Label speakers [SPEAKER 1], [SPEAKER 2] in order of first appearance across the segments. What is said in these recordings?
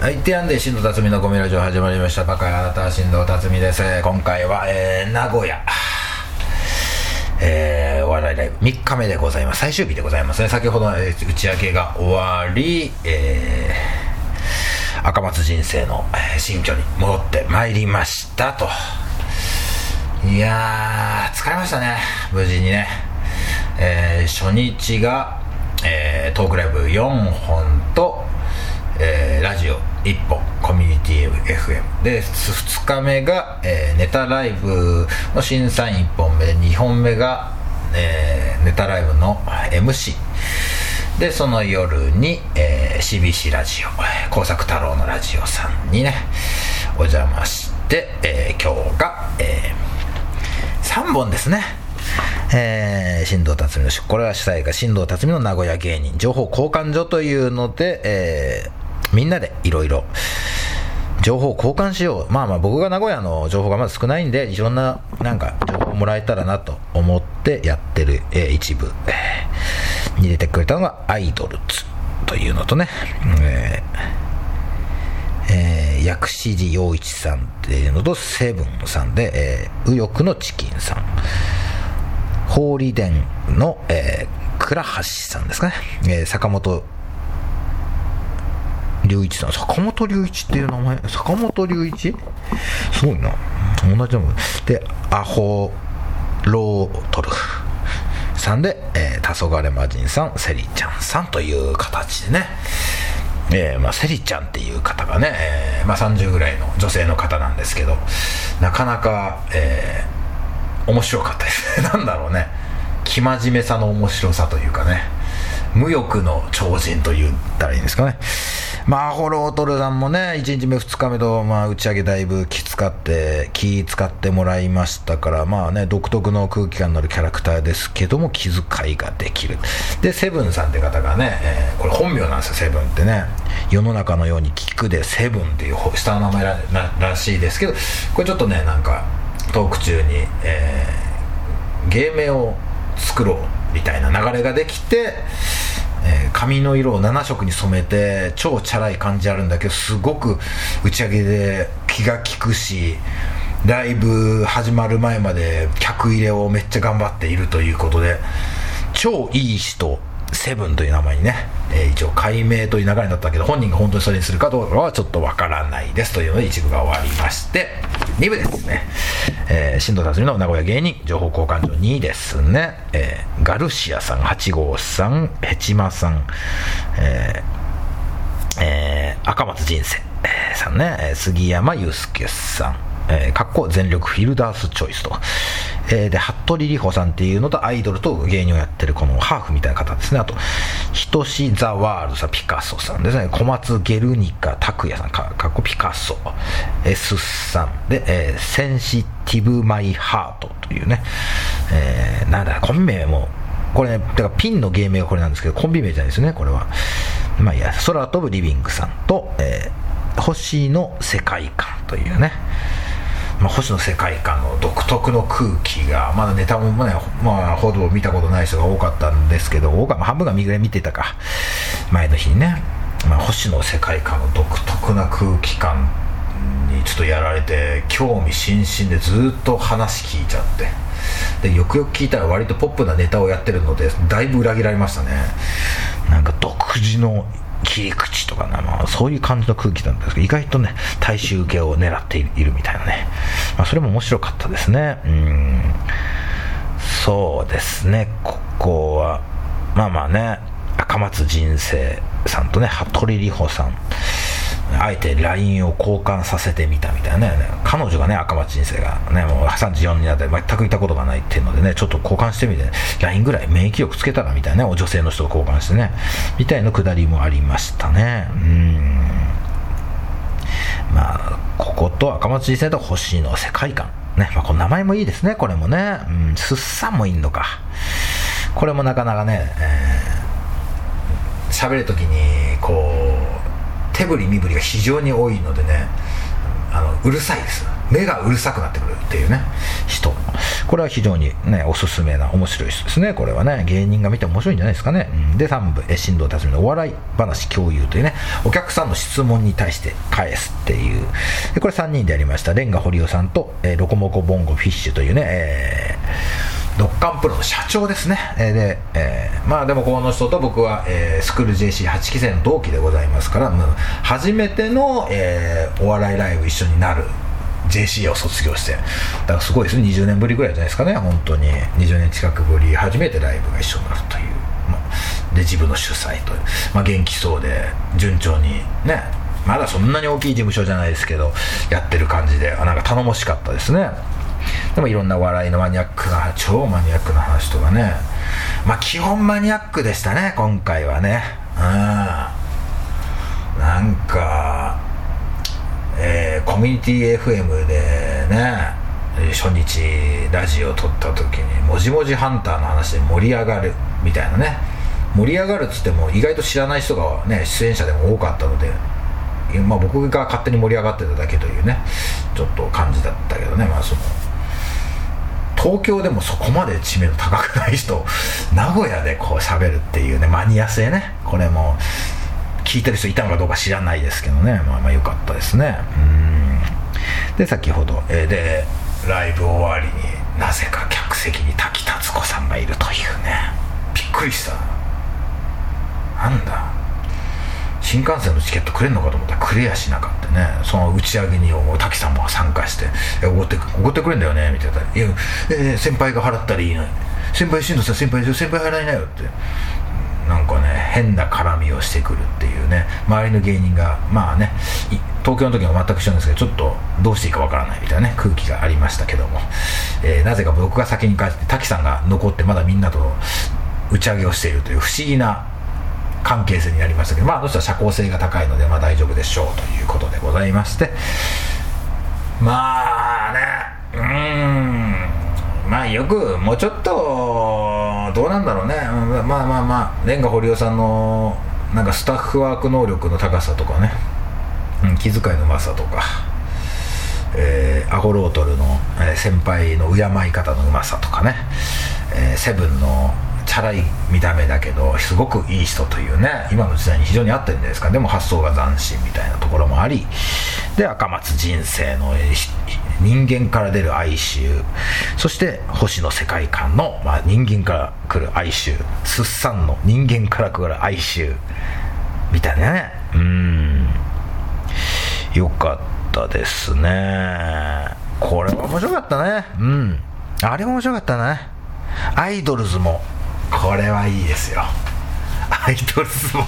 [SPEAKER 1] はい、てやんで新藤辰巳のゴミラジオ始まりました。バカやあなたは新藤辰巳です。今回は、えー、名古屋。えー、お笑いライブ。3日目でございます。最終日でございますね。先ほど、えー打ち上げが終わり、えー、赤松人生の、新居に戻ってまいりました。と。いやー疲れましたね。無事にね、えー初日が、えートークライブ4本と、えーラジオ1本コミュニティ FM で2日目が、えーネタライブの審査員1本目。で2本目が、えーネタライブの MC でその夜に、えー CBC ラジオ工作太郎のラジオさんにねお邪魔して、えー今日が、え3本ですね。えー、新藤辰巳のこれは主催が新藤辰巳の名古屋芸人。情報交換所というので、えーみんなでいろいろ。情報交換しよう。まあまあ僕が名古屋の情報がまず少ないんでいろんななんか情報をもらえたらなと思ってやってる、えー一部、に出てくれたのがアイドルズ。というのとね、えーえー薬師寺陽一さんっていうのとセブンさんで、えー右翼のチキンさん。法理殿の、えー倉橋さんですかね、えー坂本隆一さん坂本隆一っていう名前坂本隆一？すごいな。同じ名前。でアホロートルさんで、えー、黄昏魔人さんセリちゃんさんという形でね。えーまあ、セリちゃんっていう方がね、えーまあ、30ぐらいの女性の方なんですけどなかなか、えー面白かったです。ね なんだろうね。生真面目さの面白さというかね。無欲の超人と言ったらいいんですかね。まあホロートルさんもね1日目2日目と、まあ、打ち上げだいぶ気使って気使ってもらいましたからまあね独特の空気感のあるキャラクターですけども気遣いができる。でセブンさんって方がね、えーこれ本名なんですよセブンってね。世の中のように聞くでセブンっていう下の名前ららしいですけどこれちょっとねなんかトーク中に、えー芸名を作ろうみたいな流れができて、えー髪の色を7色に染めて超チャラい感じあるんだけどすごく打ち上げで気が利くしライブ始まる前まで客入れをめっちゃ頑張っているということで超いい人。セブンという名前にね、えー一応解明という流れになったけど本人が本当にそれにするかどうかはちょっとわからないです。というので一部が終わりまして2部ですね、えー、新藤辰巳の名古屋芸人情報交換所2ですね、えーガルシアさん8号さんヘチマさん、えーえー赤松人生えーさんね、杉山祐介さん、えー、かっこ全力フィルダースチョイスと、えーで服部里穂さんっていうのとアイドルと芸人をやってるこのハーフみたいな方ですね。あとひとしザワールドさんピカソさんですね。小松ゲルニカ拓也さんかっこピカソ。S さん。で、えーセンシティブマイハートというね、えーなんだコンビ名もこれね、だからピンの芸名がこれなんですけど、コンビ名じゃないですね、これは。まあいいや、空飛ぶリビングさんと、えー星の世界観というね、まあ、星の世界観の独特の空気が、まだネタもね、まあ、ほど見たことない人が多かったんですけど、多か半分が見ぐらい見てたか、前の日にね、まあ、星の世界観の独特な空気感にちょっとやられて、興味津々でずっと話聞いちゃって。でよくよく聞いたら割とポップなネタをやってるのでだいぶ裏切られましたねなんか独自の切り口とかな、まあ、そういう感じの空気なんですけど意外とね大衆受けを狙っているみたいなね、まあ、それも面白かったですね。うん。そうですね。ここはまあまあね赤松人生さんとね羽鳥里穂さん。あえて LINE を交換させてみたみたいなね。彼女がね赤松人生がねもう34になって全くいたことがないっていうのでねちょっと交換してみて、ね、LINE ぐらい免疫力つけたらみたいなね女性の人と交換してね。みたいなくだりもありましたね。うん。まあここと赤松人生と星の世界観。ね、まあ、この名前もいいですねこれもね、うん、すっさんもいいのか。これもなかなかね、えー喋るときにこう手振り身振りが非常に多いのでねあのうるさいです。目がうるさくなってくるっていうね人。これは非常にねおすすめな面白い人ですね。これはね芸人が見て面白いんじゃないですかね、うん、で3部え新藤辰巳のお笑い話共有というねお客さんの質問に対して返すっていう。でこれ3人でやりました。レンガ堀尾さんと、えー、ロコモコボンゴフィッシュというね、えー、ドッカンプロの社長ですね、えー、で、えー、まあでもこの人と僕は、えー、スクール JC8 期生の同期でございますから初めての、えー、お笑いライブ一緒になる JC を卒業してだからすごいですね。20年ぶりぐらいじゃないですかね。本当に。20年近くぶり初めてライブが一緒になるという、まあ、で自分の主催という、まあ、元気そうで順調にね。まだそんなに大きい事務所じゃないですけどやってる感じでなんか頼もしかったですね。でもいろんな笑いのマニアックな超マニアックな話とかね。まあ基本マニアックでしたね今回はね。うん。なんかえー、コミュニティ FM でね初日ラジオを撮った時にもじもじハンターの話で盛り上がるみたいなね。盛り上がるっつっても意外と知らない人がね出演者でも多かったのでまあ、僕が勝手に盛り上がってただけというねちょっと感じだったけどねまあその東京でもそこまで知名度高くない人 名古屋でこう喋るっていうねマニア性ねこれも聞いてる人いたのかどうか知らないですけどねまあまあ良かったですね。うん。で先ほど、えー、でライブ終わりになぜか客席に滝達子さんがいるというね。びっくりした。なんだ？新幹線のチケットくれんのかと思ったらくれやしなかったね。その打ち上げに滝さんも参加して「おごっておごってくれんだよね」みたいな「いや、えー、先輩が払ったらいいのに。先輩新藤さん先輩先輩払いなよ」って。なんかね変な絡みをしてくるっていうね。周りの芸人がまあね東京の時は全く一緒なんですけどちょっとどうしていいかわからないみたいなね空気がありましたけども、えー、なぜか僕が先に帰って滝さんが残ってまだみんなと打ち上げをしているという不思議な関係性になりましたけどまああの人は社交性が高いのでまあ大丈夫でしょうということでございまして。まあねうん。まあよくもうちょっとどうなんだろうね。まあまあまあレンガ堀尾さんのなんかスタッフワーク能力の高さとかね、うん、気遣いのうまさとか。えー、アゴロートルの、えー、先輩の敬い方のうまさとかね、えー、セブンのチャラい見た目だけどすごくいい人というね今の時代に非常に合ってるんじゃないですか。でも発想が斬新みたいなところもありで赤松人生の人間から出る哀愁。そして星の世界観の、まあ、人間から来る哀愁。すっさんの人間から来る哀愁みたいなね。うん。よかったですね。これは面白かったね。うん。あれも面白かったね。アイドルズもこれはいいですよ。アイドルズも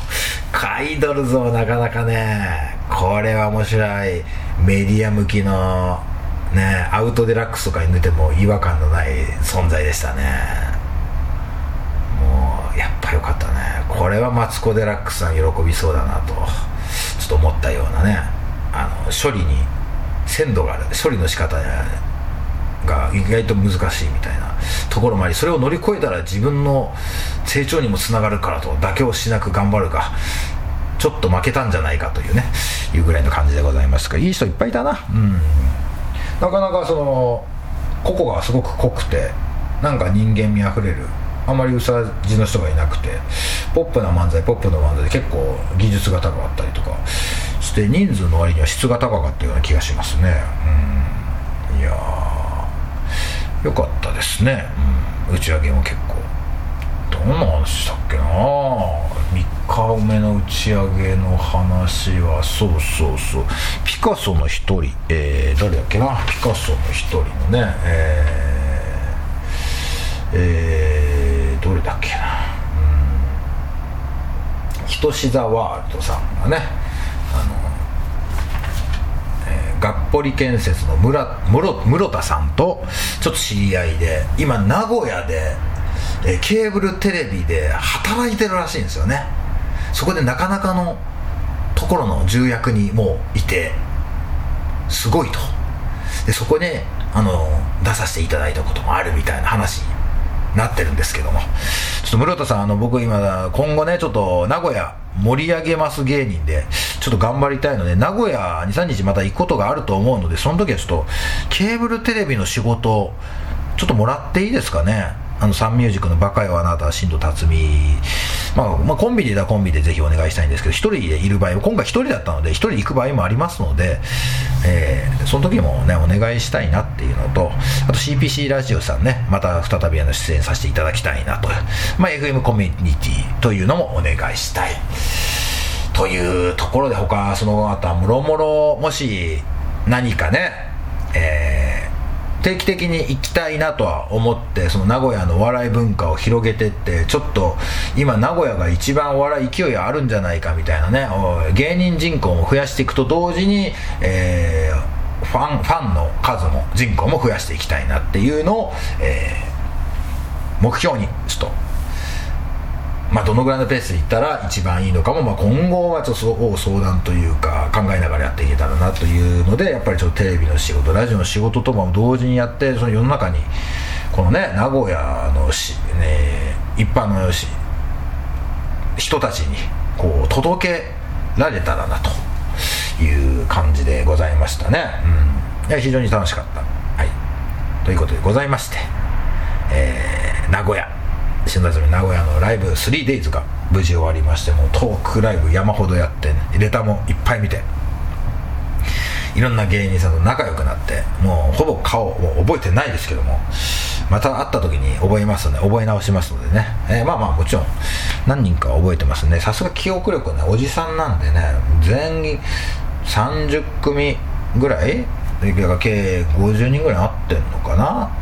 [SPEAKER 1] アイドルズもなかなかねこれは面白い。メディア向きのねアウトデラックスとかに出ても違和感のない存在でしたね。もうやっぱよかったね。これはマツコ・デラックスさん喜びそうだなとちょっと思ったようなね。あの処理に鮮度がある。処理の仕方が意外と難しいみたいなところもありそれを乗り越えたら自分の成長にもつながるからと妥協しなく頑張るか。ちょっと負けたんじゃないかというね。いうぐらいの感じでございますがいい人いっぱいいたな。うん。なかなかその個々がすごく濃くてなんか人間味あふれるあまりうさじの人がいなくてポップな漫才ポップな漫才で結構技術が高かったりとかして人数の割には質が高かったような気がしますね。うんよかったですね、うん、打ち上げも結構。どんな話したっけな。3日目の打ち上げの話は。そうそうそう。ピカソの一人、えー、誰だっけな。ピカソの一人のね。えー、えー、どれだっけな。うん。ひとし座ワールドさんがね。あのがっぽり建設の村室田さんとちょっと知り合いで今名古屋で、えケーブルテレビで働いてるらしいんですよね。そこでなかなかのところの重役にもういてすごいと。でそこにあの出させていただいたこともあるみたいな話になってるんですけども。ちょっと室田さんあの僕今今後ねちょっと名古屋盛り上げます芸人でちょっと頑張りたいので名古屋23日また行くことがあると思うのでその時はちょっとケーブルテレビの仕事ちょっともらっていいですかね。あのサンミュージックのバカよあなた、新藤辰巳、まあ、まあ、コンビでいたらコンビでぜひお願いしたいんですけど、一人でいる場合、今回一人だったので、一人行く場合もありますので、えー、その時もね、お願いしたいなっていうのと、あと CPC ラジオさんね、また再びあの出演させていただきたいなと、まあ、FM コミュニティというのもお願いしたい。というところで、他、その後はもろもろ、もし何かね、えー定期的に行きたいなとは思ってその名古屋のお笑い文化を広げてってちょっと今名古屋が一番お笑い勢いあるんじゃないかみたいなね芸人人口も増やしていくと同時に、えー、ファンファンの数も人口も増やしていきたいなっていうのを、えー、目標にちょっとまあ、どのぐらいのペースでいったら一番いいのかも、まあ、今後はちょっと相談というか考えながらやっていけたらなというのでやっぱりちょっとテレビの仕事ラジオの仕事とかも同時にやってその世の中にこのね名古屋のし、ね、一般のし人たちにこう届けられたらなという感じでございましたね、うん、非常に楽しかった、はい、ということでございまして、えー、名古屋。新田住名古屋のライブ 3days が無事終わりましてもうトークライブ山ほどやって、ね、レタもいっぱい見ていろんな芸人さんと仲良くなってもうほぼ顔を覚えてないですけどもまた会った時に覚えますので覚え直しますのでね、えー、まあまあもちろん何人か覚えてますね。さすが記憶力ねおじさんなんでね全員30組ぐらい計50人ぐらい会ってんのかな。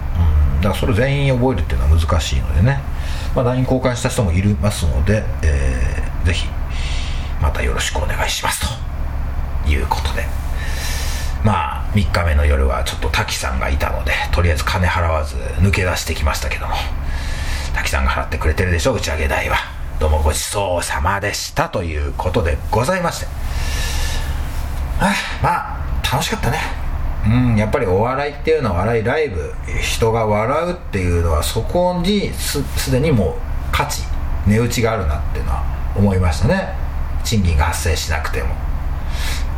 [SPEAKER 1] だからそれ全員覚えるっていうのは難しいのでね。まあ、LINE 交換した人もいますので、えー、ぜひまたよろしくお願いしますと。いうことで。まあ3日目の夜はちょっと滝さんがいたのでとりあえず金払わず抜け出してきましたけども。滝さんが払ってくれてるでしょ打ち上げ代は。どうもごちそうさまでしたということでございまして。まあ楽しかったね。うん、やっぱりお笑いっていうのは笑いライブ人が笑うっていうのはそこにすでにもう価値値打ちがあるなっていうのは思いましたね。賃金が発生しなくても。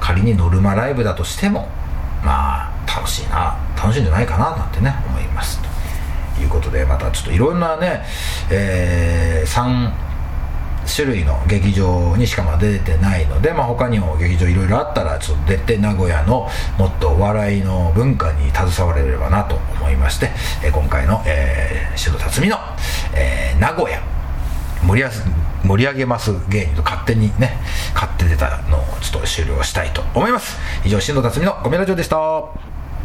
[SPEAKER 1] 仮にノルマライブだとしてもまあ楽しいな楽しいんじゃないかななんてね思います。ということでまたちょっといろんなね、えー、3種類の劇場にしかま出てないので、まあ、他にも劇場いろいろあったらちょっと出て名古屋のもっとお笑いの文化に携われればなと思いまして、え、今回の、えー、篠辰巳の、えー、名古屋。盛り盛り上げます芸人と勝手にね勝手に出たのをちょっと終了したいと思います。以上篠辰巳のゴミラジオでした。